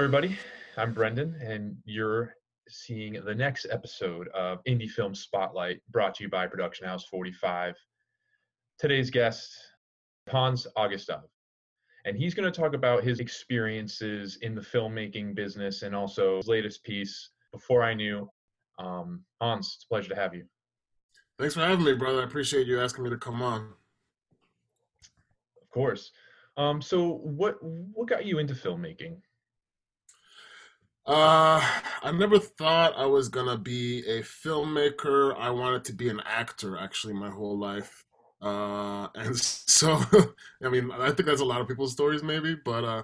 everybody. I'm Brendan, and you're seeing the next episode of Indie Film Spotlight brought to you by Production House 45. Today's guest, Hans Augustave, and he's going to talk about his experiences in the filmmaking business and also his latest piece, Before I Knew. Um, Hans, it's a pleasure to have you. Thanks for having me, brother. I appreciate you asking me to come on. Of course. Um, so, what what got you into filmmaking? Uh, I never thought I was gonna be a filmmaker. I wanted to be an actor actually my whole life. Uh, and so, I mean, I think that's a lot of people's stories maybe, but uh,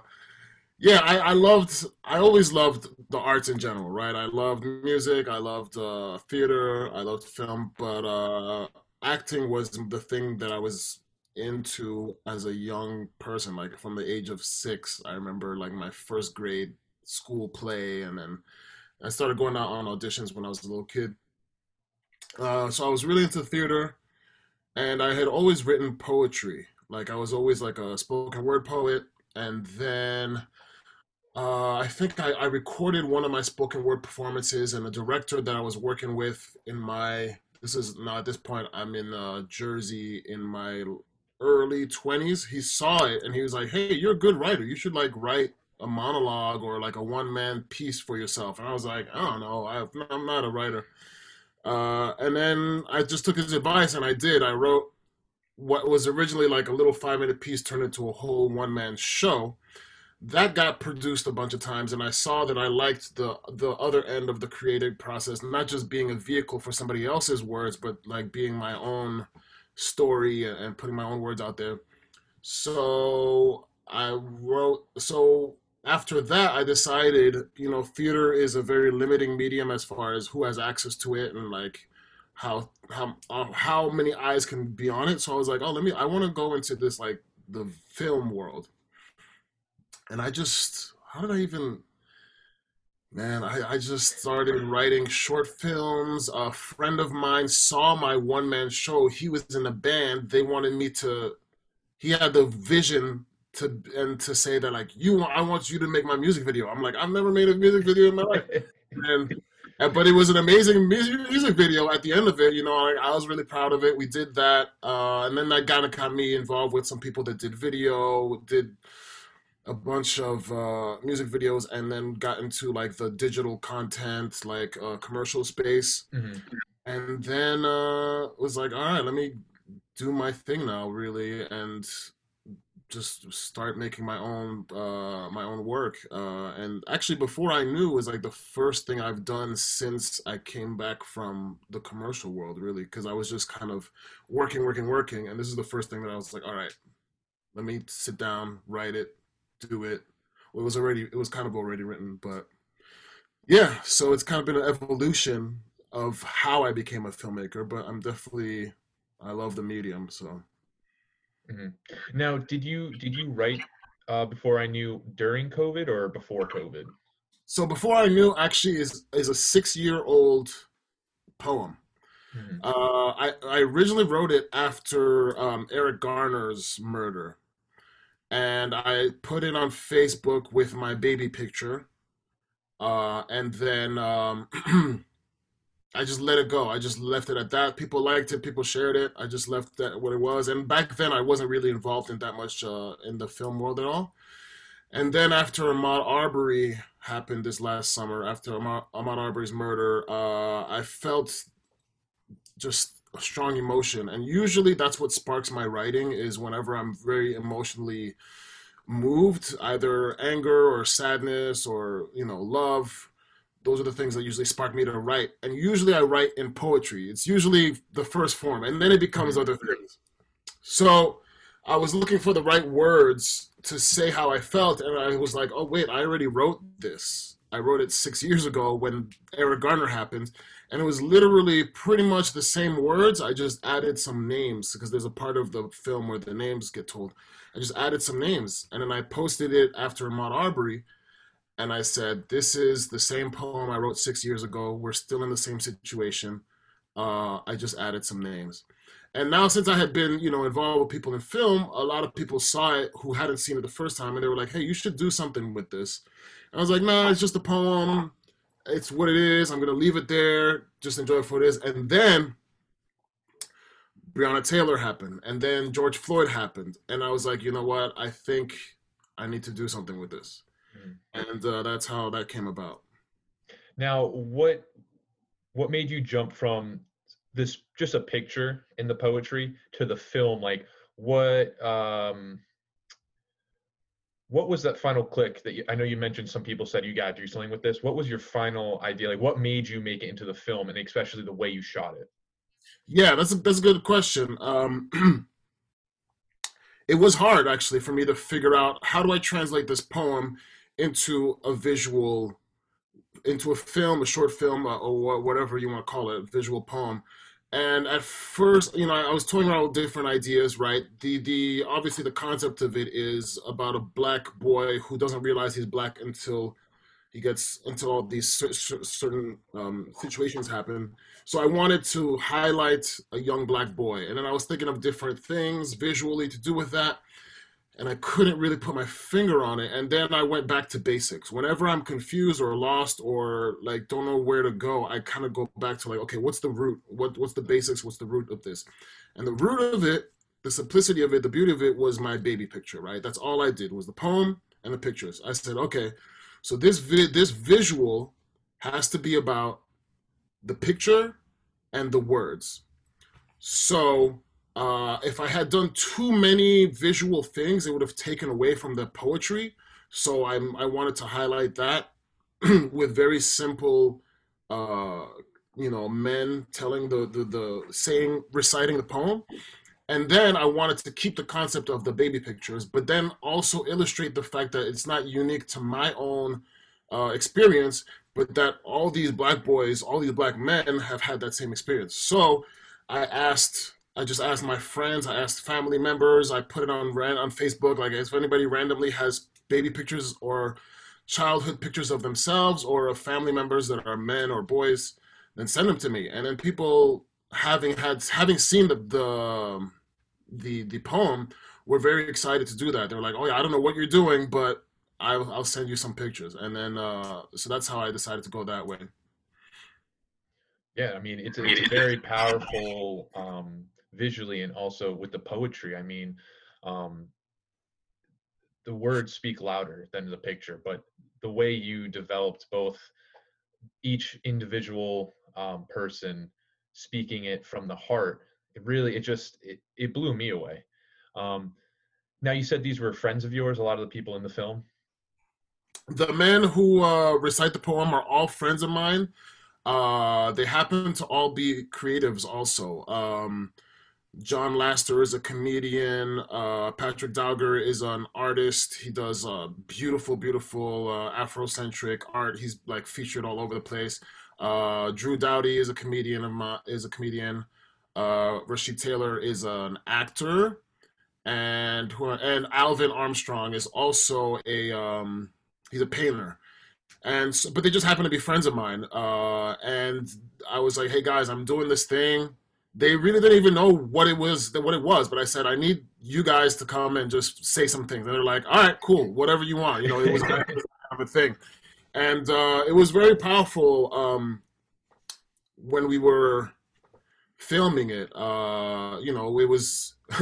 yeah, I, I loved, I always loved the arts in general, right? I loved music, I loved uh, theater, I loved film, but uh, acting was the thing that I was into as a young person, like from the age of six. I remember like my first grade school play, and then I started going out on auditions when I was a little kid. Uh, so I was really into theater, and I had always written poetry. Like I was always like a spoken word poet, and then uh, I think I, I, recorded one of my spoken word performances, and the director that I was working with in my this is now at this point I'm in uh, Jersey in my early 20s. He saw it and he was like, "Hey, you're a good writer. You should like write a monologue or like a one man piece for yourself. And I was like, I don't know, I, am not a writer. Uh, and then I just took his advice and I did. I wrote what was originally like a little five minute piece turned into a whole one man show. That got produced a bunch of times, and I saw that I liked the the other end of the creative process, not just being a vehicle for somebody else's words, but like being my own story and putting my own words out there. So I wrote so after that, I decided, you know, theater is a very limiting medium as far as who has access to it and like how how uh, how many eyes can be on it. So I was like, oh, let me. I want to go into this like the film world, and I just how did I even? Man, I, I just started writing short films. A friend of mine saw my one man show. He was in a band. They wanted me to. He had the vision to and to say that like you want I want you to make my music video. I'm like I've never made a music video in my life, and, and but it was an amazing music video at the end of it. You know, I, I was really proud of it. We did that, uh, and then that kind of got me involved with some people that did video, did a bunch of uh, music videos, and then got into like the digital content, like uh, commercial space, mm-hmm. and then uh, was like, all right, let me do my thing now, really, and just start making my own uh, my own work. Uh, and actually, before I knew, it was like the first thing I've done since I came back from the commercial world, really, because I was just kind of working, working, working, and this is the first thing that I was like, all right, let me sit down, write it, do it. Well, it was already, it was kind of already written, but yeah. So it's kind of been an evolution of how I became a filmmaker, but I'm definitely I love the medium, so. Mm-hmm. Now, did you did you write uh, before I knew during COVID or before COVID? So before I knew actually is is a six year old poem. Mm-hmm. Uh, I I originally wrote it after um, Eric Garner's murder, and I put it on Facebook with my baby picture, uh, and then um, I just let it go. I just left it at that. People liked it. People shared it. I just left that what it was. And back then, I wasn't really involved in that much uh, in the film world at all. And then after Ahmaud Arbery happened this last summer, after Ahmaud, Arbery's murder, uh, I felt just a strong emotion. And usually, that's what sparks my writing. Is whenever I'm very emotionally moved, either anger or sadness or you know love those are the things that usually spark me to write. And usually I write in poetry. It's usually the first form, and then it becomes mm-hmm. other things. So I was looking for the right words to say how I felt, and I was like, oh, wait, I already wrote this. I wrote it six years ago when Eric Garner happened, and it was literally pretty much the same words. I just added some names because there's a part of the film where the names get told. I just added some names, and then I posted it after Ahmaud Arbery and I said, "This is the same poem I wrote six years ago. We're still in the same situation. uh, I just added some names. And now, since I had been, you know, involved with people in film, a lot of people saw it who hadn't seen it the first time, and they were like, "Hey, you should do something with this." And I was like, "Nah, it's just a poem. It's what it is. I'm gonna leave it there. Just enjoy it for it is." And then Breonna Taylor happened, and then George Floyd happened, and I was like, you know what? I think I need to do something with this. And uh, that's how that came about. Now, what what made you jump from this just a picture in the poetry to the film? Like, what um, what was that final click that you, I know you mentioned? Some people said you got to do something with this. What was your final idea? Like, what made you make it into the film, and especially the way you shot it? Yeah, that's a, that's a good question. Um, it was hard actually for me to figure out how do I translate this poem into a visual, into a film, a short film, uh, or whatever you want to call it, visual poem. And at first, you know, I was toying around with different ideas, right? The the obviously the concept of it is about a black boy who doesn't realize he's black until he gets until all these certain um, situations happen. So I wanted to highlight a young black boy, and then I was thinking of different things visually to do with that, and I couldn't really put my finger on it. And then I went back to basics. Whenever I'm confused or lost or like don't know where to go, I kind of go back to like, okay, what's the root? What what's the basics? What's the root of this? And the root of it, the simplicity of it, the beauty of it was my baby picture, right? That's all I did was the poem and the pictures. I said, okay so this vi- this visual has to be about the picture and the words. So uh, if I had done too many visual things, it would have taken away from the poetry. So I'm, I wanted to highlight that with very simple, uh, you know, men telling the, the, the saying, reciting the poem. And then I wanted to keep the concept of the baby pictures, but then also illustrate the fact that it's not unique to my own uh, experience, but that all these black boys, all these black men have had that same experience. So I asked, I just asked my friends, I asked family members, I put it on on Facebook, like if anybody randomly has baby pictures or childhood pictures of themselves or of family members that are men or boys, then send them to me. And then people having had having seen the the the the poem were very excited to do that. They were like, "Oh yeah, I don't know what you're doing, but I'll I'll send you some pictures." And then uh, so that's how I decided to go that way. Yeah, I mean it's a, it's a very powerful um, visually and also with the poetry. I mean, um, the words speak louder than the picture, but the way you developed both each individual um, person speaking it from the heart it really it just it, it blew me away. Um now you said these were friends of yours a lot of the people in the film? The men who uh recite the poem are all friends of mine. Uh they happen to all be creatives also. Um John Laster is a comedian. Uh, Patrick Daugher is an artist. He does uh, beautiful, beautiful uh, Afrocentric art. He's like featured all over the place. Uh, Drew Dowdy is a comedian. Of my, is a comedian. Uh, Rashid Taylor is an actor, and who and Alvin Armstrong is also a um, he's a painter. And so, but they just happen to be friends of mine. Uh, and I was like, hey guys, I'm doing this thing. They really didn't even know what it was, what it was. But I said, I need you guys to come and just say some things. And they're like, all right, cool, whatever you want. You know, it was kind of a thing, and uh, it was very powerful um, when we were filming it. Uh, you know, it was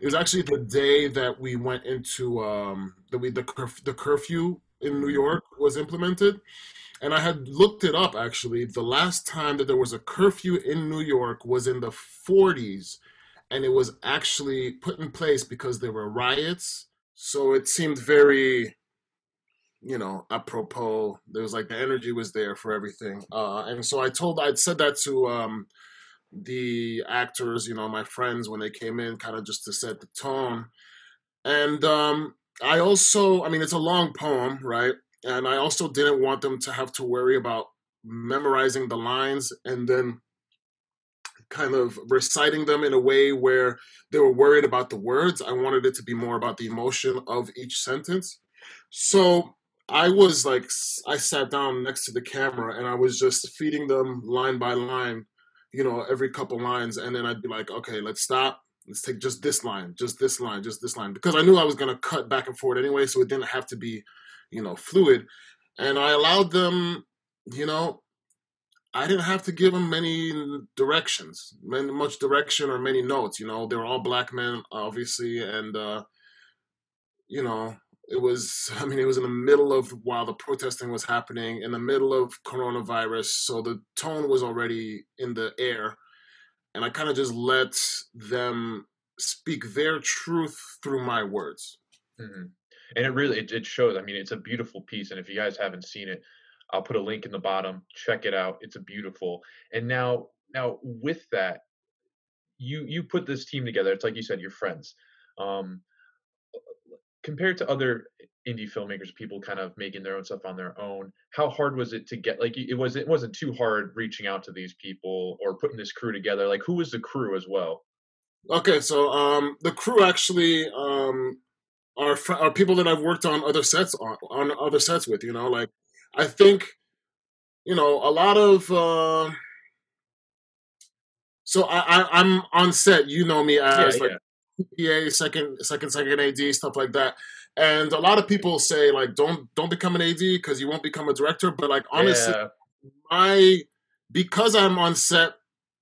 it was actually the day that we went into um, the the curf- the curfew in New York was implemented. And I had looked it up actually. The last time that there was a curfew in New York was in the 40s, and it was actually put in place because there were riots. So it seemed very, you know, apropos. There was like the energy was there for everything. Uh, and so I told, I'd said that to um, the actors, you know, my friends when they came in, kind of just to set the tone. And um, I also, I mean, it's a long poem, right? And I also didn't want them to have to worry about memorizing the lines and then kind of reciting them in a way where they were worried about the words. I wanted it to be more about the emotion of each sentence. So I was like, I sat down next to the camera and I was just feeding them line by line you know, every couple lines, and then I'd be like, okay, let's stop. Let's take just this line, just this line, just this line, because I knew I was gonna cut back and forth anyway, so it didn't have to be, you know, fluid. And I allowed them, you know, I didn't have to give them many directions, much direction or many notes. You know, they were all black men, obviously, and uh, you know, it was. I mean, it was in the middle of while the protesting was happening, in the middle of coronavirus, so the tone was already in the air, and I kind of just let them speak their truth through my words. Mm-hmm. And it really it, it shows. I mean, it's a beautiful piece, and if you guys haven't seen it I'll put a link in the bottom. Check it out. It's a beautiful. And now, now with that, you you put this team together. It's like you said, you're friends. Um, compared to other indie filmmakers, people kind of making their own stuff on their own. How hard was it to get? Like it was it wasn't too hard reaching out to these people or putting this crew together. Like who was the crew as well? Okay, so um, the crew actually um, are fr- are people that I've worked on other sets on on other sets with. You know, like I think, you know, a lot of. Uh, so I, I am on set. You know me as yeah, like yeah. PA, second second second AD, stuff like that. And a lot of people say like, don't don't become an AD because you won't become a director. But like honestly, yeah. my because I'm on set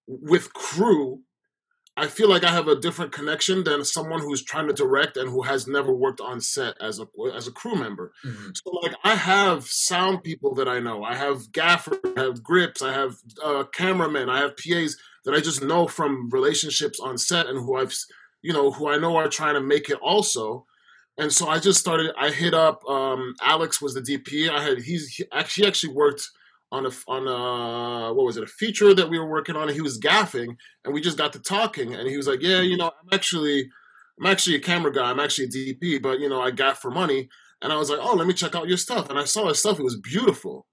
with crew, I feel like I have a different connection than someone who's trying to direct and who has never worked on set as a as a crew member. Mm-hmm. So like I have sound people that I know. I have gaffers, I have grips, I have uh, cameramen, I have PAs that I just know from relationships on set and who I've you know who I know are trying to make it also. And so I just started. I hit up um, Alex was the DP. I had he's he actually actually worked on a on a what was it a feature that we were working on and he was gaffing and we just got to talking and he was like yeah you mm-hmm. know i'm actually i'm actually a camera guy. I'm actually a dp but you know i gaff for money. And i was like oh let me check out your stuff. And i saw his stuff. It was beautiful.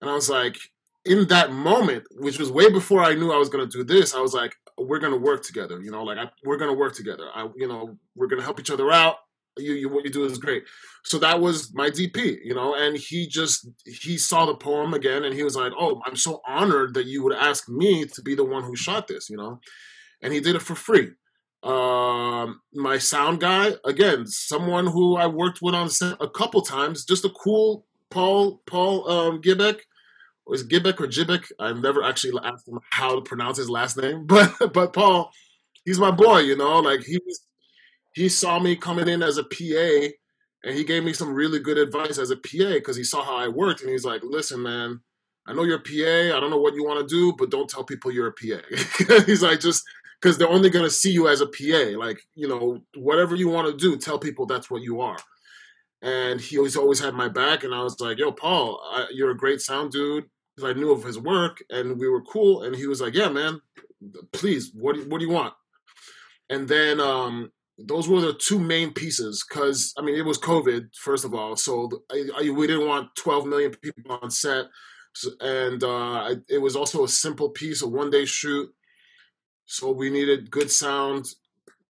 And i was like in that moment which was way before i knew i was going to do this i was like we're going to work together you know like I, we're going to work together. I you know we're going to help each other out you, you what you do is great. So that was my DP, you know, and he just he saw the poem again and he was like, "Oh, I'm so honored that you would ask me to be the one who shot this," you know, and he did it for free. Um, my sound guy, again, someone who I worked with on set a couple times, just a cool Paul Paul um, Gibbeck. Was Gibbeck or Gibbeck? I've never actually asked him how to pronounce his last name, but but Paul, he's my boy, you know. Like he was he saw me coming in as a PA and he gave me some really good advice as a PA because he saw how I worked and he's like, listen, man, I know you're a PA. I don't know what you want to do, but don't tell people you're a PA. he's like, just because they're only going to see you as a PA. Like, you know, whatever you want to do, tell people that's what you are. And he always always had my back. And I was like, yo, Paul, I, you're a great sound dude. I knew of his work and we were cool. And he was like, yeah, man, please, what, what do you want? And then um, those were the two main pieces because I mean it was COVID first of all, so I, I, we didn't want 12 million people on set, and uh, it was also a simple piece, a one day shoot, so we needed good sound,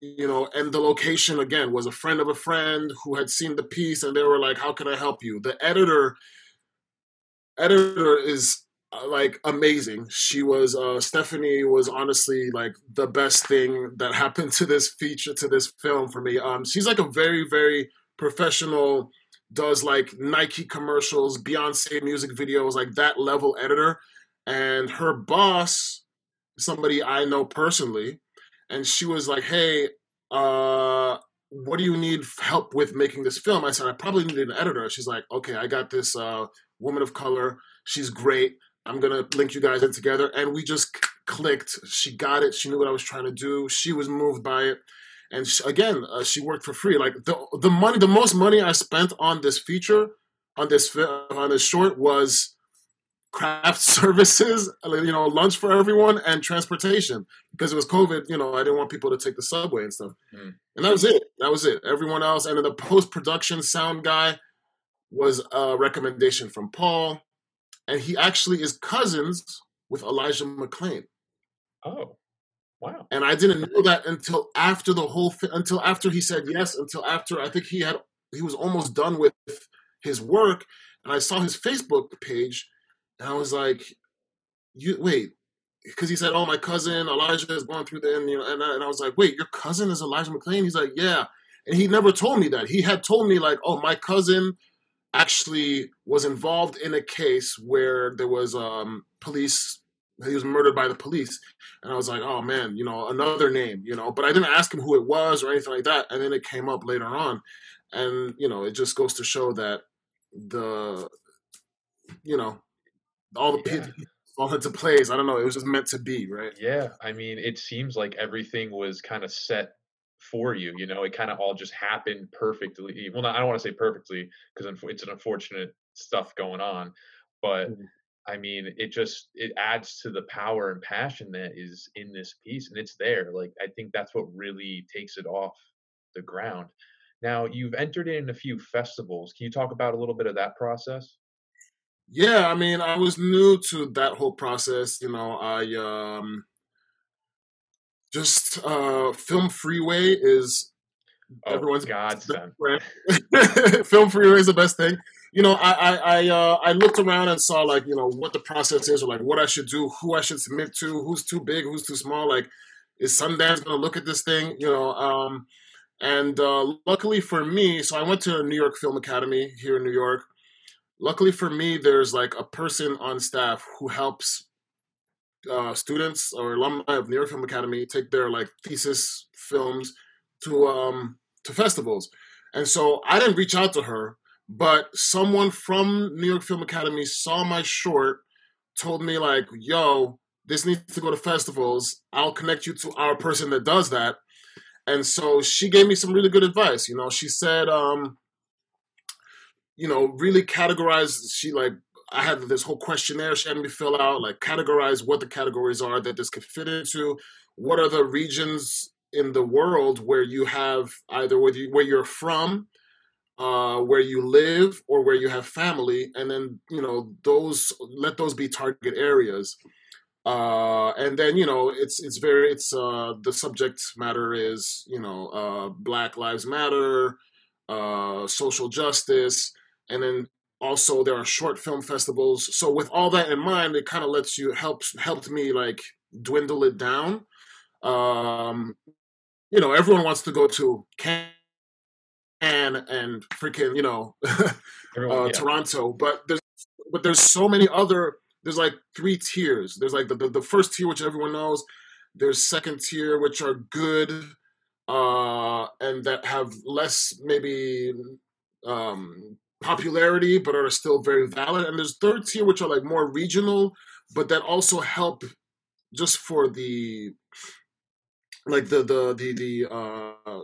you know, and the location again was a friend of a friend who had seen the piece, and they were like, "How can I help you?" The editor editor is like amazing. She was uh, Stephanie was honestly like the best thing that happened to this feature to this film for me. Um, she's like a very very professional, does like Nike commercials, Beyonce music videos, like that level editor. And her boss, somebody I know personally, and she was like, "Hey, uh, what do you need help with making this film?" I said, "I probably need an editor." She's like, "Okay, I got this uh, woman of color. She's great." I'm gonna link you guys in together, and we just clicked. She got it. She knew what I was trying to do. She was moved by it, and she, again, uh, she worked for free. Like the the money, the most money I spent on this feature, on this on this short was craft services, you know, lunch for everyone, and transportation because it was COVID. You know, I didn't want people to take the subway and stuff, mm. and that was it. That was it. Everyone else, and then the post production sound guy was a recommendation from Paul and he actually is cousins with Elijah McClain. Oh, wow! And I didn't know that until after the whole thing, until after he said yes, until after I think he had he was almost done with his work, and I saw his Facebook page, and I was like, "You wait." because he said, "Oh, my cousin Elijah is going through the," and you know, and I, and I was like, "Wait, your cousin is Elijah McClain?" He's like, "Yeah," and he never told me that. He had told me like, "Oh, my cousin actually was involved in a case where there was um police." He was murdered by the police, and I was like, "Oh man, you know, another name, you know." But I didn't ask him who it was or anything like that. And then it came up later on, and you know, it just goes to show that the, you know, all the Yeah. people fall into place. I don't know. It was just meant to be, right? Yeah, I mean, it seems like everything was kind of set for you. You know, it kind of all just happened perfectly. Well, not, I don't want to say perfectly because it's an unfortunate stuff going on, but Mhm. I mean, it just it adds to the power and passion that is in this piece, and it's there. Like I think that's what really takes it off the ground. Now, you've entered in a few festivals. Can you talk about a little bit of that process? Yeah, I mean, I was new to that whole process. You know, I um just uh Film Freeway is Oh, everyone's friend. Film Freeway is the best thing. You know, I I I, uh, I looked around and saw like you know what the process is, or like what I should do, who I should submit to, who's too big, who's too small. Like, is Sundance going to look at this thing? You know, um, and uh, luckily for me, so I went to New York Film Academy here in New York. Luckily for me, there's like a person on staff who helps uh, students or alumni of New York Film Academy take their like thesis films to um to festivals. And so I didn't reach out to her, but someone from New York Film Academy saw my short, told me like, "Yo, this needs to go to festivals. I'll connect you to our person that does that." And so she gave me some really good advice. You know, she said, um, you know, really categorize. She like I had this whole questionnaire she had me fill out, like categorize what the categories are that this could fit into. What are the regions in the world where you have either where, you, where you're from, uh, where you live, or where you have family, and then you know those let those be target areas. Uh, and then you know it's it's very it's uh, the subject matter is you know uh, Black Lives Matter, uh, social justice, and then also there are short film festivals. So with all that in mind, it kind of lets you helps helped me like dwindle it down. Um, you know, everyone wants to go to Cannes and freaking you know Everyone, uh, yeah. Toronto, but there's but there's so many other. There's like three tiers. There's like the, the, the first tier, which everyone knows. There's second tier, which are good, uh, and that have less maybe um, popularity, but are still very valid. And there's third tier, which are like more regional, but that also help just for the like the the the the uh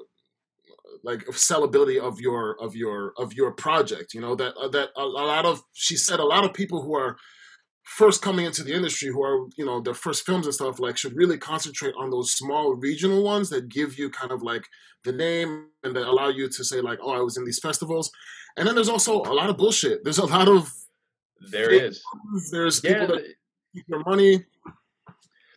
like sellability of your of your of your project you know that uh, that a, a lot of she said a lot of people who are first coming into the industry who are you know their first films and stuff like should really concentrate on those small regional ones that give you kind of like the name and that allow you to say like oh i was in these festivals and then there's also a lot of bullshit there's a lot of there is. there's Yeah, people that keep their money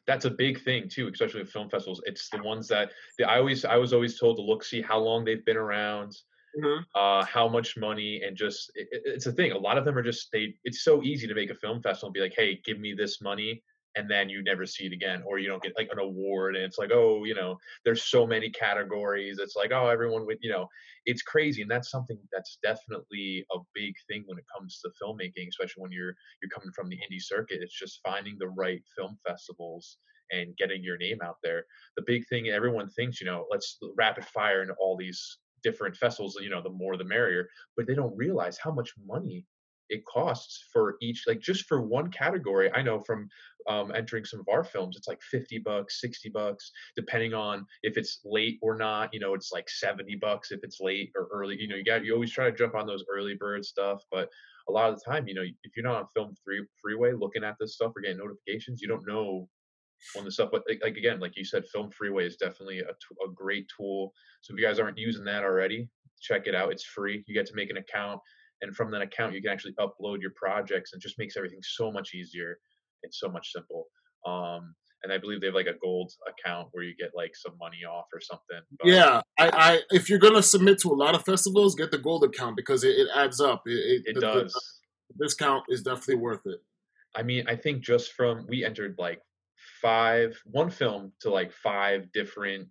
that's a big thing too, especially with film festivals. It's the ones that the, I always I was always told to look see how long they've been around, Mhm. uh, how much money, and just it- it's a thing. A lot of them are just they. It's so easy to make a film festival and be like, hey, give me this money, and then you never see it again, or you don't get like an award, and it's like, oh, you know, there's so many categories. It's like, oh, everyone would, you know, it's crazy, and that's something that's definitely a big thing when it comes to filmmaking, especially when you're you're coming from the indie circuit. It's just finding the right film festivals and getting your name out there. The big thing everyone thinks, you know, let's rapid fire into all these different festivals, you know, the more the merrier, but they don't realize how much money it costs for each like just for one category i know from um, entering some of our films it's like 50 bucks 60 bucks depending on if it's late or not you know it's like 70 bucks if it's late or early you know you got you always try to jump on those early bird stuff but a lot of the time you know if you're not on film three freeway looking at this stuff or getting notifications you don't know on the stuff but like, again like you said film freeway is definitely a, t- a great tool so if you guys aren't using that already check it out it's free you get to make an account and from that account you can actually upload your projects and just makes everything so much easier and so much simple um and i believe they have like a gold account where you get like some money off or something but yeah I, I if you're gonna submit to a lot of festivals get the gold account because it, it adds up it, it, it the, the- does. the discount is definitely worth it. I mean i think just from we entered like five, one film to like five different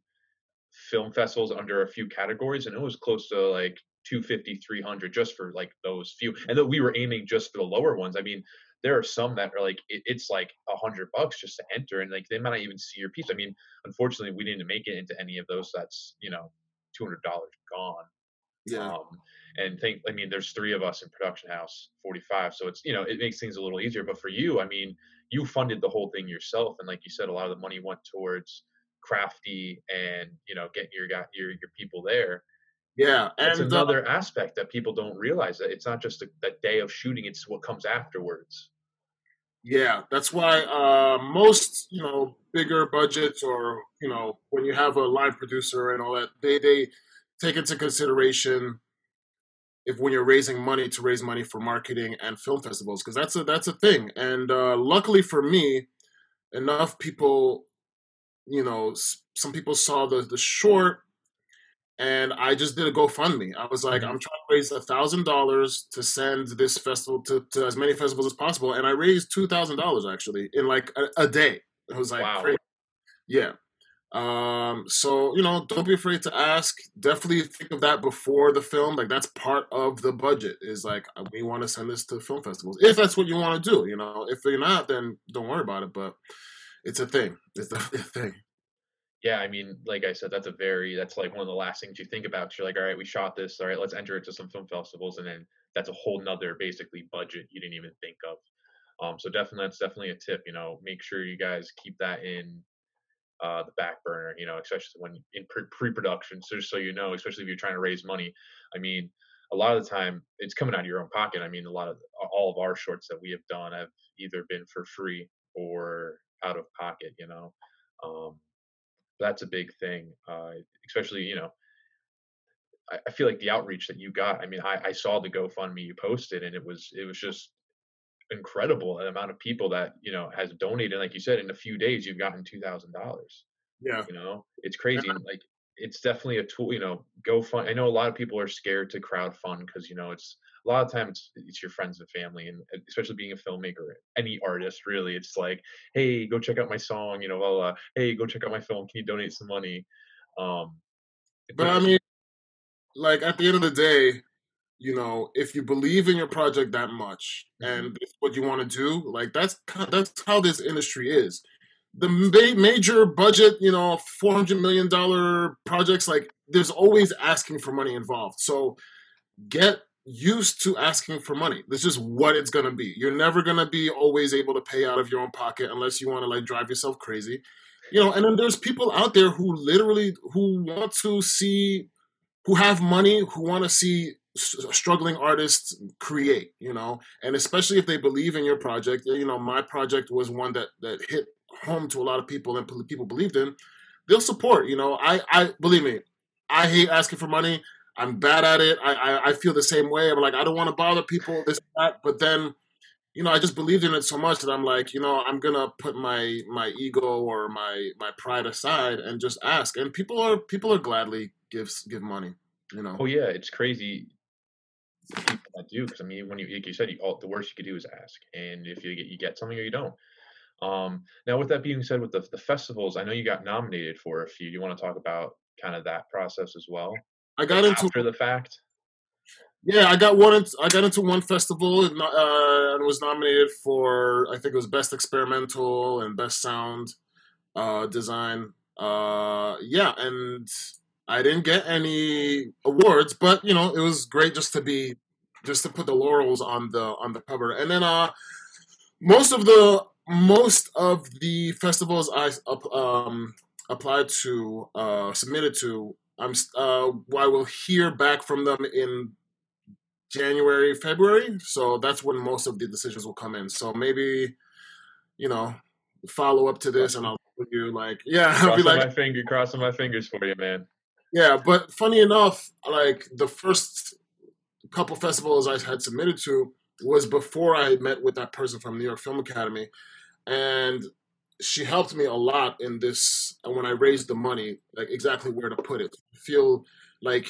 film festivals under a few categories, and it was close to like 250, 300 just for like those few. And then we were aiming just for the lower ones. I mean, there are some that are like it, it's like a hundred bucks just to enter, and like they might not even see your piece. I mean, unfortunately, we didn't make it into any of those. That's you know, two hundred dollars gone. Yeah. Um, and think, I mean, there's three of us in production house, 45. So it's, you know, it makes things a little easier. But for you, I mean, you funded the whole thing yourself. And like you said, a lot of the money went towards crafty and, you know, getting your, your, your people there. Yeah. And it's uh another aspect that people don't realize that it's not just a, that day of shooting. It's what comes afterwards. Yeah, that's why uh, most you know bigger budgets or you know when you have a line producer and all that, they they take into consideration if when you're raising money to raise money for marketing and film festivals because that's a that's a thing and uh, luckily for me enough people you know some people saw the the short and i just did a gofundme i was like mm-hmm. i'm trying to raise a thousand dollars to send this festival to, to as many festivals as possible and i raised two thousand dollars actually in like a, a day it was like wow. yeah um, so you know, don't be afraid to ask. Definitely think of that before the film. Like that's part of the budget. Is like uh, we want to send this to film festivals if that's what you want to do. You know, if you're not, then don't worry about it. But it's a thing. It's definitely a thing. Yeah, I mean, like I said, that's a very that's like one of the last things you think about. You're like, all right, we shot this. All right, let's enter it to some film festivals, and then that's a whole nother basically budget you didn't even think of. Um, so definitely that's definitely a tip. You know, make sure you guys keep that in uh, the back burner, you know, especially when in pre production. So just so you know, especially if you're trying to raise money, I mean, a lot of the time it's coming out of your own pocket. I mean, a lot of all of our shorts that we have done have either been for free or out of pocket, you know. Um, that's a big thing, uh, especially, you know, I, I, feel like the outreach that you got, I mean, I, I saw the GoFundMe you posted and it was, it was just incredible the amount of people that you know has donated like you said in a few days you've gotten two thousand dollars yeah you know it's crazy yeah. like it's definitely a tool you know go fund i know a lot of people are scared to crowd fund because you know it's a lot of times it's, it's your friends and family and especially being a filmmaker any artist really it's like hey go check out my song you know well uh, hey go check out my film can you donate some money um but i mean like at the end of the day you know, if you believe in your project that much mm-hmm. and what you want to do, like that's that's how this industry is. The ma- major budget, you know, four hundred million dollar projects, like there's always asking for money involved. So get used to asking for money. This is what it's gonna be. You're never gonna be always able to pay out of your own pocket unless you want to like drive yourself crazy. You know, and then there's people out there who literally who want to see who have money, who want to see struggling artists create you know and especially if they believe in your project you know my project was one that that hit home to a lot of people and people believed in they'll support you know i i believe me i hate asking for money i'm bad at it i i, I feel the same way i'm like i don't want to bother people this that but then you know i just believed in it so much that i'm like you know i'm gonna put my my ego or my my pride aside and just ask and people are people are gladly gives give money you know oh yeah it's crazy that do because I mean, when you like you said, you, all, the worst you could do is ask, and if you get you get something or you don't. Um, now, with that being said, with the, the festivals, I know you got nominated for a few. Do you want to talk about kind of that process as well? I got like into after the fact. Yeah, I got one. I got into one festival and, uh, and was nominated for I think it was best experimental and best sound uh, design. Uh, yeah, and I didn't get any awards, but you know, it was great just to be just to put the laurels on the on the cover. And then uh most of the most of the festivals I um applied to uh submitted to I'm uh I will hear back from them in January, February. So that's when most of the decisions will come in. So maybe, you know, follow up to this and I'll you like, yeah, I'll be like my finger crossing my fingers for you, man. Yeah, but funny enough, like the first couple festivals I had submitted to was before I met with that person from New York Film Academy, and she helped me a lot in this. Uh, when I raised the money, like exactly where to put it, I feel like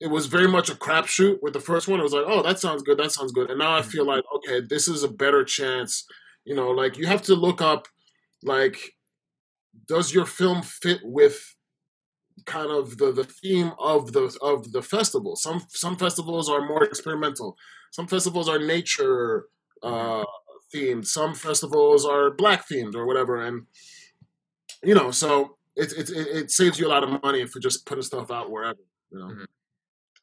it was very much a crapshoot with the first one. It was like, oh, that sounds good, that sounds good, and now I feel mm-hmm. like okay, this is a better chance. You know, like you have to look up like does your film fit with kind of the, the theme of the of the festival? Some some festivals are more experimental. Some festivals are nature mm-hmm. uh, themed. Some festivals are black themed or whatever. And you know, so it it it saves you a lot of money for just putting stuff out wherever. You know. Mm-hmm.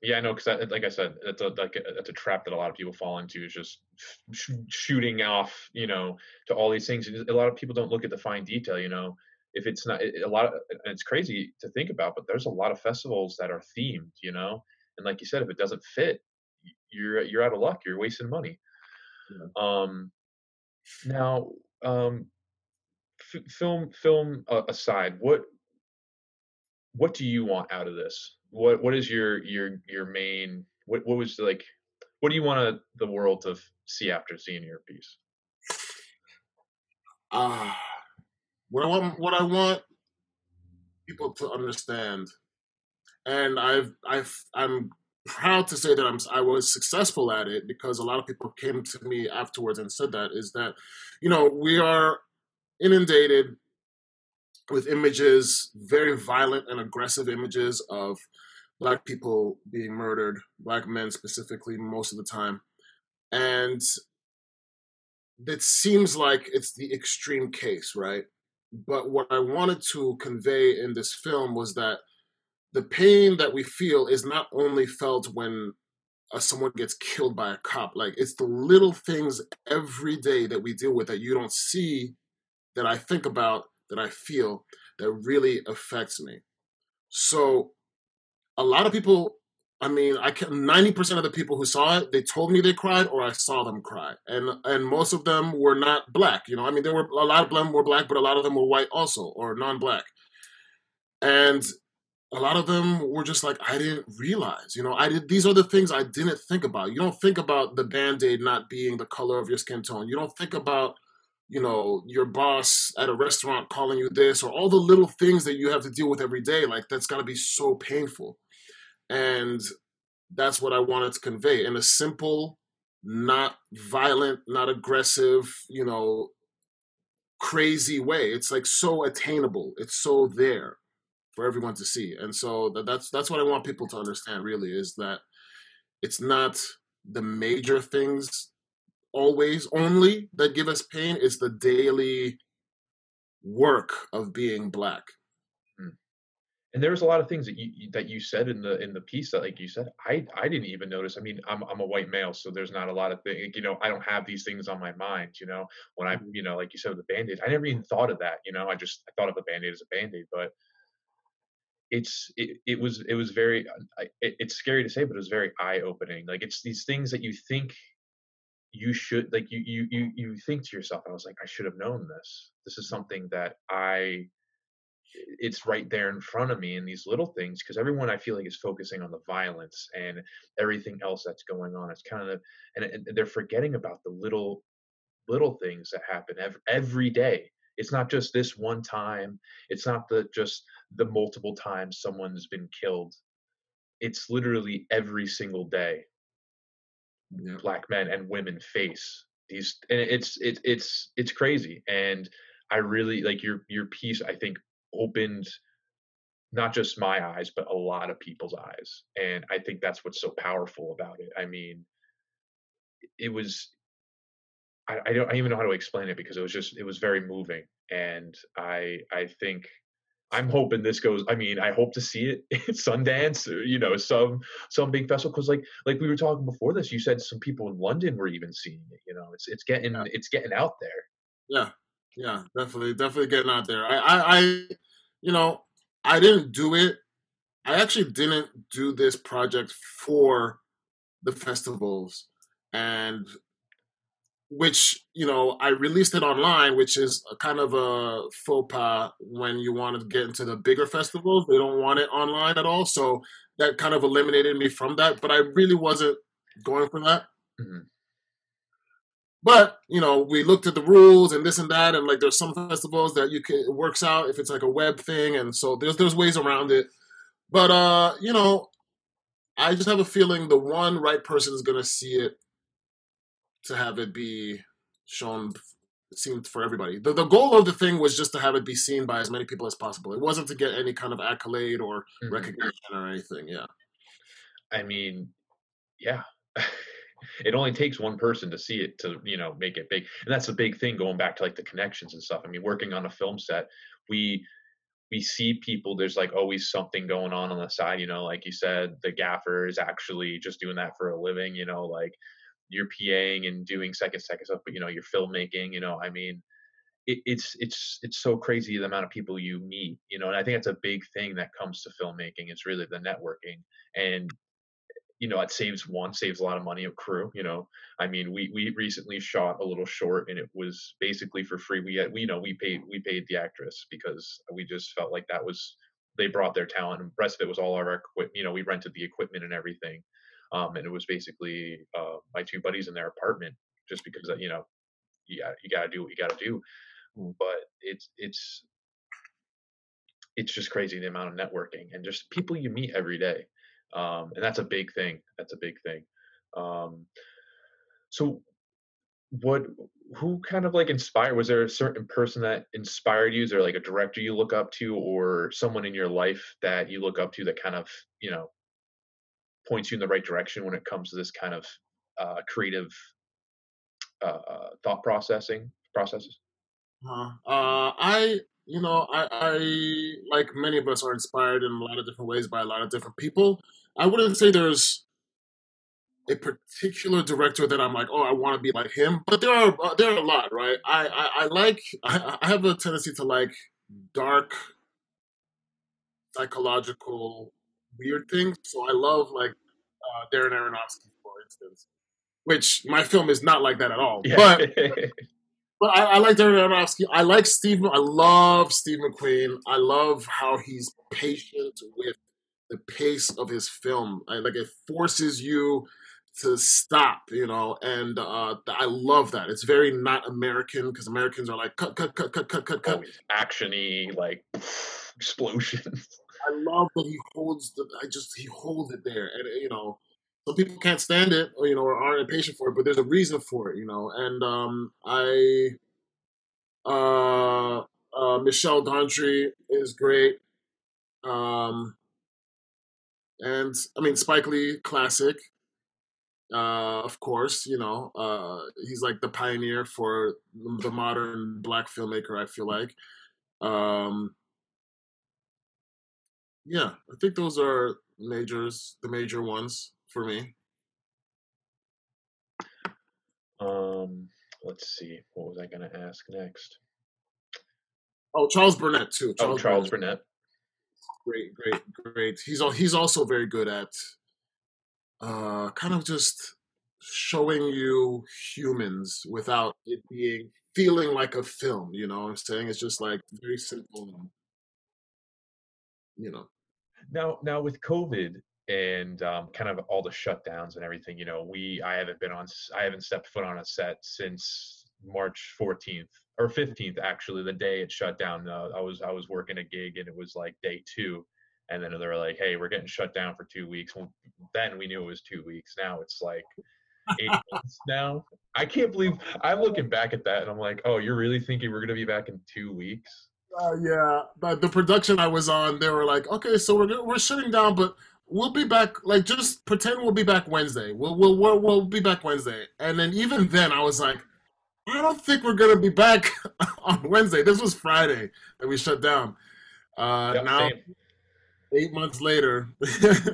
Yeah, I know, because like I said, that's a like that's a trap that a lot of people fall into is just sh- shooting off, you know, to all these things. A lot of people don't look at the fine detail. You know, if it's not a lot, of, and it's crazy to think about, but there's a lot of festivals that are themed. You know, and like you said, if it doesn't fit, you're you're out of luck. You're wasting money. Yeah. Um, now, um, f- film film aside, what what do you want out of this? What what is your your your main what what was like what do you want the world to see after seeing your piece? Ah, uh, what I want what I want people to understand, and I've I've I'm proud to say that I'm I was successful at it because a lot of people came to me afterwards and said that is that you know we are inundated with images, very violent and aggressive images of black people being murdered, black men specifically, most of the time. And it seems like it's the extreme case, right? But what I wanted to convey in this film was that the pain that we feel is not only felt when uh, someone gets killed by a cop, like it's the little things every day that we deal with that you don't see that I think about that I feel that really affects me. So a lot of people, I mean, I can 90% of the people who saw it, they told me they cried or I saw them cry. And and most of them were not black, you know. I mean, there were a lot of them were black, but a lot of them were white also or non-black. And a lot of them were just like I didn't realize, you know, I did these are the things I didn't think about. You don't think about the band-aid not being the color of your skin tone. You don't think about you know your boss at a restaurant calling you this or all the little things that you have to deal with every day like that's got to be so painful. And that's what i wanted to convey. In a simple not violent not aggressive you know crazy way it's like so attainable. It's so there for everyone to see. And so that's that's what i want people to understand really is that it's not the major things always only that give us pain it's the daily work of being black. Hmm. and there's a lot of things that you that you said in the in the piece that like you said i i didn't even notice. I mean i'm i'm a white male so there's not a lot of things you know i don't have these things on my mind you know. When i mm-hmm. you know like you said with the band-aid i never even thought of that you know. I just i thought of a band-aid as a band-aid but it's it, it was it was very it, it's scary to say but it was very eye-opening. Like it's these things that you think you should like you you you you think to yourself i was like i should have known this. This is something that i it's right there in front of me in these little things because everyone i feel like is focusing on the violence and everything else that's going on. It's kind of and, and they're forgetting about the little little things that happen every, every day it's not just this one time. It's not the just the multiple times someone's been killed. It's literally every single day. Yeah. black men and women face these and it's it's it's it's crazy and i really like your your piece i think opened not just my eyes but a lot of people's eyes and i think that's what's so powerful about it. I mean it was I, I don't I even know how to explain it because it was just it was very moving and i i think I'm hoping this goes. I mean, I hope to see it at Sundance, or, you know, some some big festival. Because like like we were talking before this, you said some people in London were even seeing it. You know, it's it's getting yeah. it's getting out there. Yeah, yeah, definitely, definitely getting out there. I, I, I, you know, I didn't do it. I actually didn't do this project for the festivals, and which you know I released it online, which is a kind of a faux pas when you want to get into the bigger festivals. They don't want it online at all, so that kind of eliminated me from that. But I really wasn't going for that. Mm-hmm. But you know, we looked at the rules and this and that, and like there's some festivals that you can it works out if it's like a web thing, and so there's there's ways around it. But uh, you know, I just have a feeling the one right person is gonna see it to have it be shown seemed for everybody. The the goal of the thing was just to have it be seen by as many people as possible. It wasn't to get any kind of accolade or mm-hmm. recognition or anything. Yeah. I mean, yeah. it only takes one person to see it to you know make it big and that's a big thing going back to like the connections and stuff i mean working on a film set we we see people there's like always something going on on the side you know like you said the gaffer is actually just doing that for a living you know like you're paing and doing second second stuff but you know you're filmmaking you know i mean it, it's it's it's so crazy the amount of people you meet you know and i think that's a big thing that comes to filmmaking it's really the networking and you know, it saves one, saves a lot of money of crew. You know, I mean, we we recently shot a little short, and it was basically for free. We had, we you know, we paid we paid the actress because we just felt like that was they brought their talent, and the rest of it was all our equipment. You know, we rented the equipment and everything, um, and it was basically uh, my two buddies in their apartment, just because you know, yeah, you gotta do what you gotta do. Mm. But it's it's it's just crazy the amount of networking and just people you meet every day um, and that's a big thing. That's a big thing. Um, so, what? Who kind of like inspired? Was there a certain person that inspired you? Is there like a director you look up to, or someone in your life that you look up to that kind of you know points you in the right direction when it comes to this kind of uh, creative uh, thought processing processes? Uh, uh, I you know, I, I, like many of us, are inspired in a lot of different ways by a lot of different people. I wouldn't say there's a particular director that I'm like, oh, I want to be like him, but there are uh, there are a lot, right? I I, I like I, I, have a tendency to like dark, psychological, weird things. So I love like uh, Darren Aronofsky, for instance, which my film is not like that at all, yeah. but. But I, I like Darren Aronofsky. I like Steve. I love Steve McQueen. I love how he's patient with the pace of his film. I, like it forces you to stop, you know, and uh, I love that. It's very not American because Americans are like cut, cut, cut, cut, cut, cut, cut. Actiony, like explosions. I love that he holds the. I just he holds it there, and you know, some people can't stand it, or you know, or aren't impatient for it, but there's a reason for it, you know. And um, I, uh, uh, Michel Gondry is great. Um, and I mean Spike Lee, classic. Uh, of course, you know uh, he's like the pioneer for the modern black filmmaker. I feel like. Um, yeah, I think those are majors, the major ones for me. Um, let's see. What was I going to ask next? Oh, Charles Burnett too. Oh, Charles oh, Charles Burnett. Burnett great, great, great. He's all, he's also very good at uh, kind of just showing you humans without it being feeling like a film. You know what I'm saying? It's just like very simple. You know. Now, now with COVID and um, kind of all the shutdowns and everything, you know, we I haven't been on, I haven't stepped foot on a set since March 14th or 15th actually the day it shut down uh, i was i was working a gig and it was like day two and then they were like hey we're getting shut down for two weeks. Well, then we knew it was two weeks. Now it's like eight months now. I can't believe i'm looking back at that and i'm like oh you're really thinking we're going to be back in two weeks uh, yeah but the production i was on they were like okay so we're, we're shutting down but we'll be back like just pretend we'll be back wednesday we'll, we'll, we'll, we'll be back wednesday and then even then i was like I don't think we're gonna be back on Wednesday. This was Friday that we shut down. Uh, yep, now, same. Eight months later,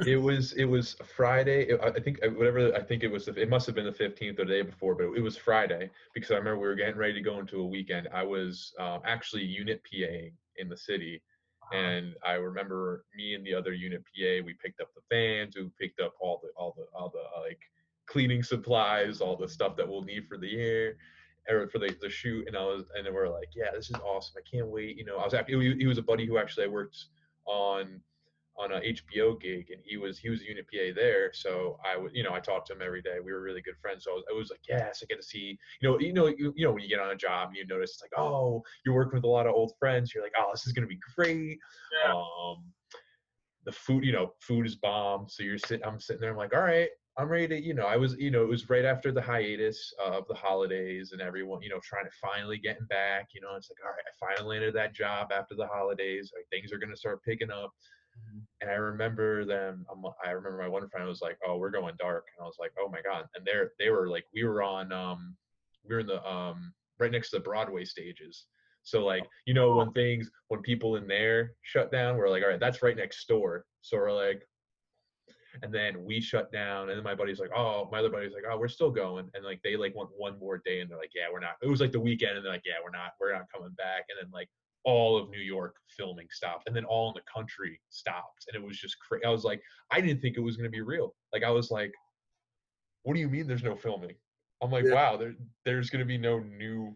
it was it was Friday. I think uh, whatever. I think it was. It must have been the fifteenth or the day before, but it was Friday because I remember we were getting ready to go into a weekend. I was um, actually unit PAing in the city, and I remember me and the other unit PA. We picked up the fans. We picked up all the all the all the like cleaning supplies, all the stuff that we'll need for the year or for the, the shoot and I was and we're like yeah this is awesome I can't wait you know I was he was a buddy who actually I worked on on a HBO gig and he was he was a unit PA there so I would you know I talked to him every day we were really good friends so I was, I was like yes I get to see you know you know you, you know when you get on a job and you notice it's like oh you're working with a lot of old friends you're like oh this is gonna be great yeah. um the food, you know, food is bomb. So you're sitting, I'm sitting there, I'm like, all right, I'm ready to, you know, I was, you know, it was right after the hiatus of the holidays and everyone, you know, trying to finally getting back. You know, it's like, all right, I finally landed that job after the holidays. Like, things are going to start picking up. And I remember them. I remember my one friend was like, "Oh, we're going dark," and I was like, "Oh my god!" And they're they were like, we were on, um, we were in the um, right next to the Broadway stages. So like, you know, when things when people in there shut down, we're like, all right, that's right next door. So we're like, and then we shut down and then my buddy's like oh my other buddy's like oh we're still going and like they like want one more day and they're like yeah we're not it was like the weekend and they're like yeah we're not we're not coming back and then like all of new york filming stopped and then all in the country stopped and it was just crazy i was like i didn't think it was going to be real like i was like what do you mean there's no filming i'm like yeah. wow there, there's going to be no new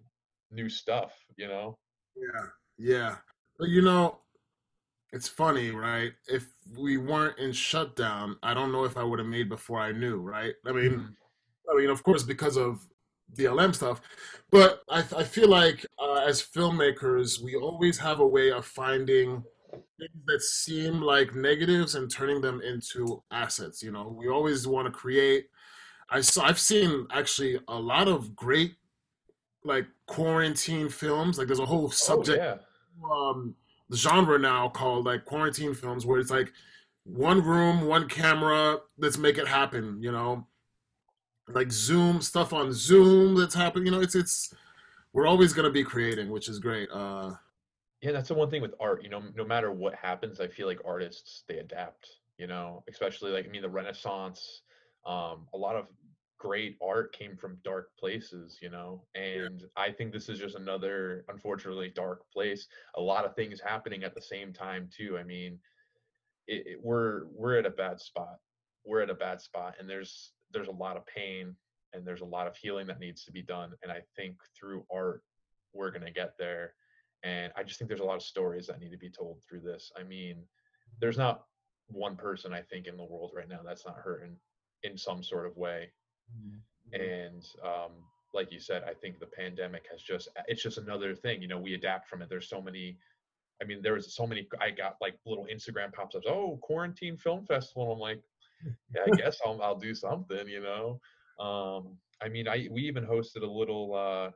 new stuff you know yeah yeah but you know it's funny, right? If we weren't in shutdown, I don't know if I would have made before I knew, right? I mean, mm. I mean, of course, because of BLM stuff, but I, I feel like uh, as filmmakers, we always have a way of finding things that seem like negatives and turning them into assets. You know, we always want to create. I saw, I've seen actually a lot of great like quarantine films. Like there's a whole oh, subject. Oh, yeah. um, genre now called like quarantine films where it's like one room, one camera, let's make it happen, you know. Like Zoom stuff on Zoom that's happening, you know, it's it's we're always gonna be creating, which is great. Uh yeah, that's the one thing with art, you know, no matter what happens, I feel like artists they adapt, you know, especially like I mean the Renaissance, um, a lot of great art came from dark places, you know. And yeah. I think this is just another, unfortunately, dark place. A lot of things happening at the same time too. I mean, it, it, we're we're at a bad spot. We're at a bad spot, and there's there's a lot of pain and there's a lot of healing that needs to be done. And I think through art, we're gonna get there. And I just think there's a lot of stories that need to be told through this. I mean, there's not one person I think in the world right now that's not hurting in some sort of way Mm-hmm. And um, like you said, I think the pandemic has just it's just another thing. You know, we adapt from it. There's so many. I mean, there was so many. I got like little Instagram pops ups. Oh, quarantine film festival. I'm like, yeah, I guess I'll I'll do something. You know. Um, I mean, I we even hosted a little uh,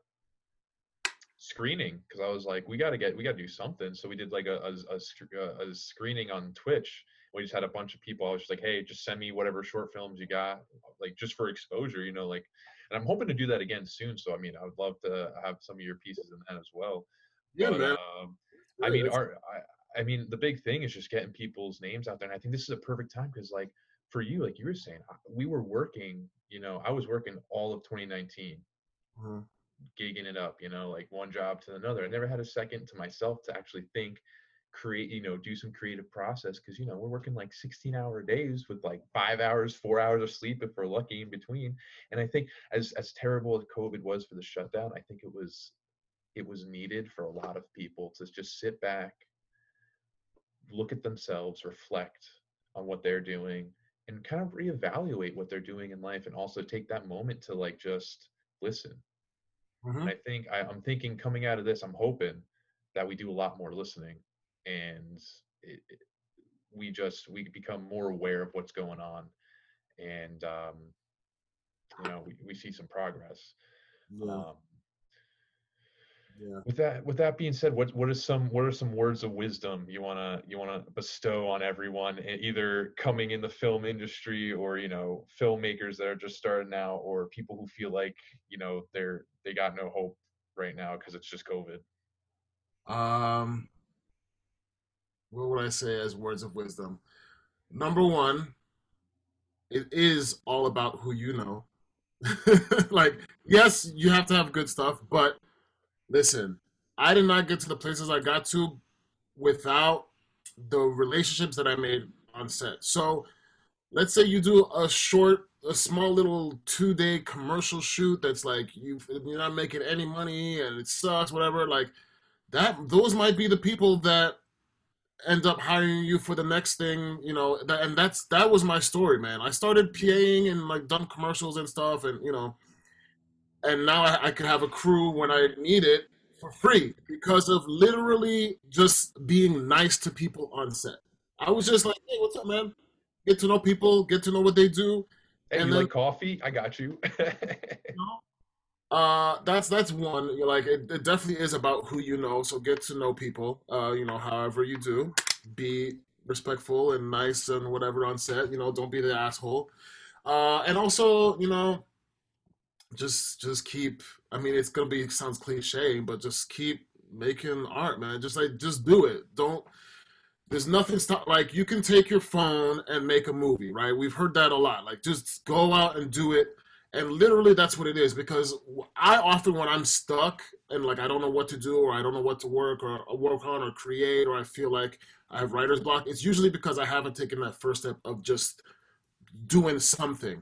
screening because I was like, we got to get we got to do something. So we did like a a, a a screening on Twitch we just had a bunch of people. I was just like, hey, just send me whatever short films you got, like just for exposure, you know, like. And I'm hoping to do that again soon. So I mean, I would love to have some of your pieces in that as well. Yeah, but, man. Um, I mean, our, I, I mean, the big thing is just getting people's names out there, and I think this is a perfect time because, like, for you, like you were saying, we were working. You know, I was working all of 2019. Mm-hmm gigging it up, you know, like one job to another. I never had a second to myself to actually think create you know do some creative process because you know we're working like 16 hour days with like five hours four hours of sleep if we're lucky in between and i think as as terrible as covid was for the shutdown i think it was it was needed for a lot of people to just sit back look at themselves reflect on what they're doing and kind of reevaluate what they're doing in life and also take that moment to like just listen mm-hmm. i think I, i'm thinking coming out of this i'm hoping that we do a lot more listening and it, it, we just we become more aware of what's going on and um, you know we, we see some progress yeah. Um, yeah. With that, with that being said, what what are some what are some words of wisdom you wanna you wanna bestow on everyone, either coming in the film industry or you know filmmakers that are just starting out, or people who feel like you know they're they got no hope right now because it's just COVID. Um, what would I say as words of wisdom? Number one, it is all about who you know. like, yes, you have to have good stuff, but listen, I did not get to the places I got to without the relationships that I made on set. So, let's say you do a short, a small little two day commercial shoot that's like you you're not making any money and it sucks, whatever. Like that, those might be the people that end up hiring you for the next thing, you know, that, and that's that was my story, man. I started PAing and like done commercials and stuff, and you know, and now I, I could have a crew when I need it for free because of literally just being nice to people on set. I was just like, hey, what's up, man? Get to know people, get to know what they do, Hey, And you then- like coffee? I got you. Uh, that's that's one. You're Like it, it definitely is about who you know. So get to know people. Uh, you know, however you do, be respectful and nice and whatever on set. You know, don't be the asshole. Uh, and also, you know, just just keep. I mean, it's gonna be sounds cliche, but just keep making art, man. Just like just do it. Don't. There's nothing stop. Like you can take your phone and make a movie, right? We've heard that a lot. Like just go out and do it and literally that's what it is because i often when i'm stuck and like i don't know what to do or i don't know what to work or or work on or create or i feel like i have writer's block it's usually because i haven't taken that first step of just doing something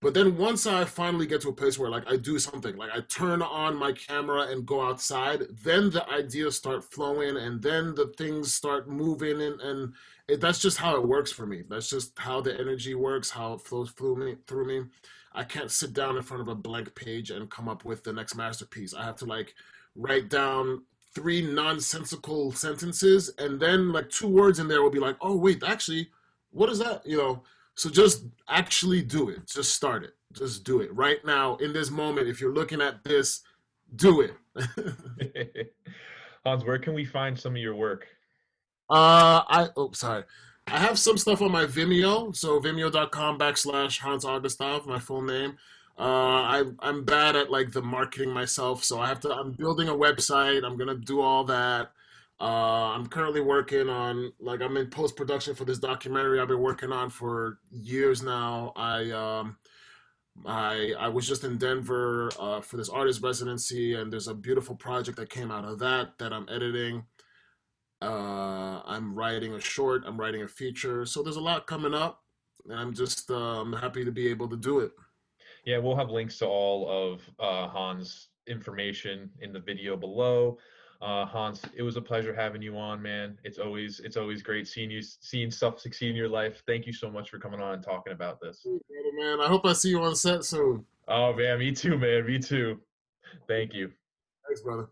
but then once i finally get to a place where like i do something like i turn on my camera and go outside then the ideas start flowing and then the things start moving and, and it, that's just how it works for me that's just how the energy works how it flows through me through me I can't sit down in front of a blank page and come up with the next masterpiece. I have to like write down three nonsensical sentences and then like two words in there will be like, oh wait, actually, what is that? You know, so just actually do it. Just start it. Just do it right now in this moment. If you're looking at this, do it. Hans, where can we find some of your work? Uh, I oh sorry, I have some stuff on my Vimeo, so vimeo.com backslash Hans Augustave, my full name. Uh, I I'm bad at like the marketing myself, so I have to. I'm building a website. I'm gonna do all that. Uh, I'm currently working on like I'm in post production for this documentary I've been working on for years now. I um I I was just in Denver uh, for this artist residency, and there's a beautiful project that came out of that that I'm editing. Uh, I'm writing a short. I'm writing a feature. So there's a lot coming up, and I'm just I'm happy to be able to do it. Yeah, we'll have links to all of uh, Hans' information in the video below. Uh, Hans, it was a pleasure having you on, man. It's always it's always great seeing you seeing stuff succeed in your life. Thank you so much for coming on and talking about this. Brother, man, I hope I see you on set soon. Oh man, me too, man. Me too. Thank you. Thanks, brother.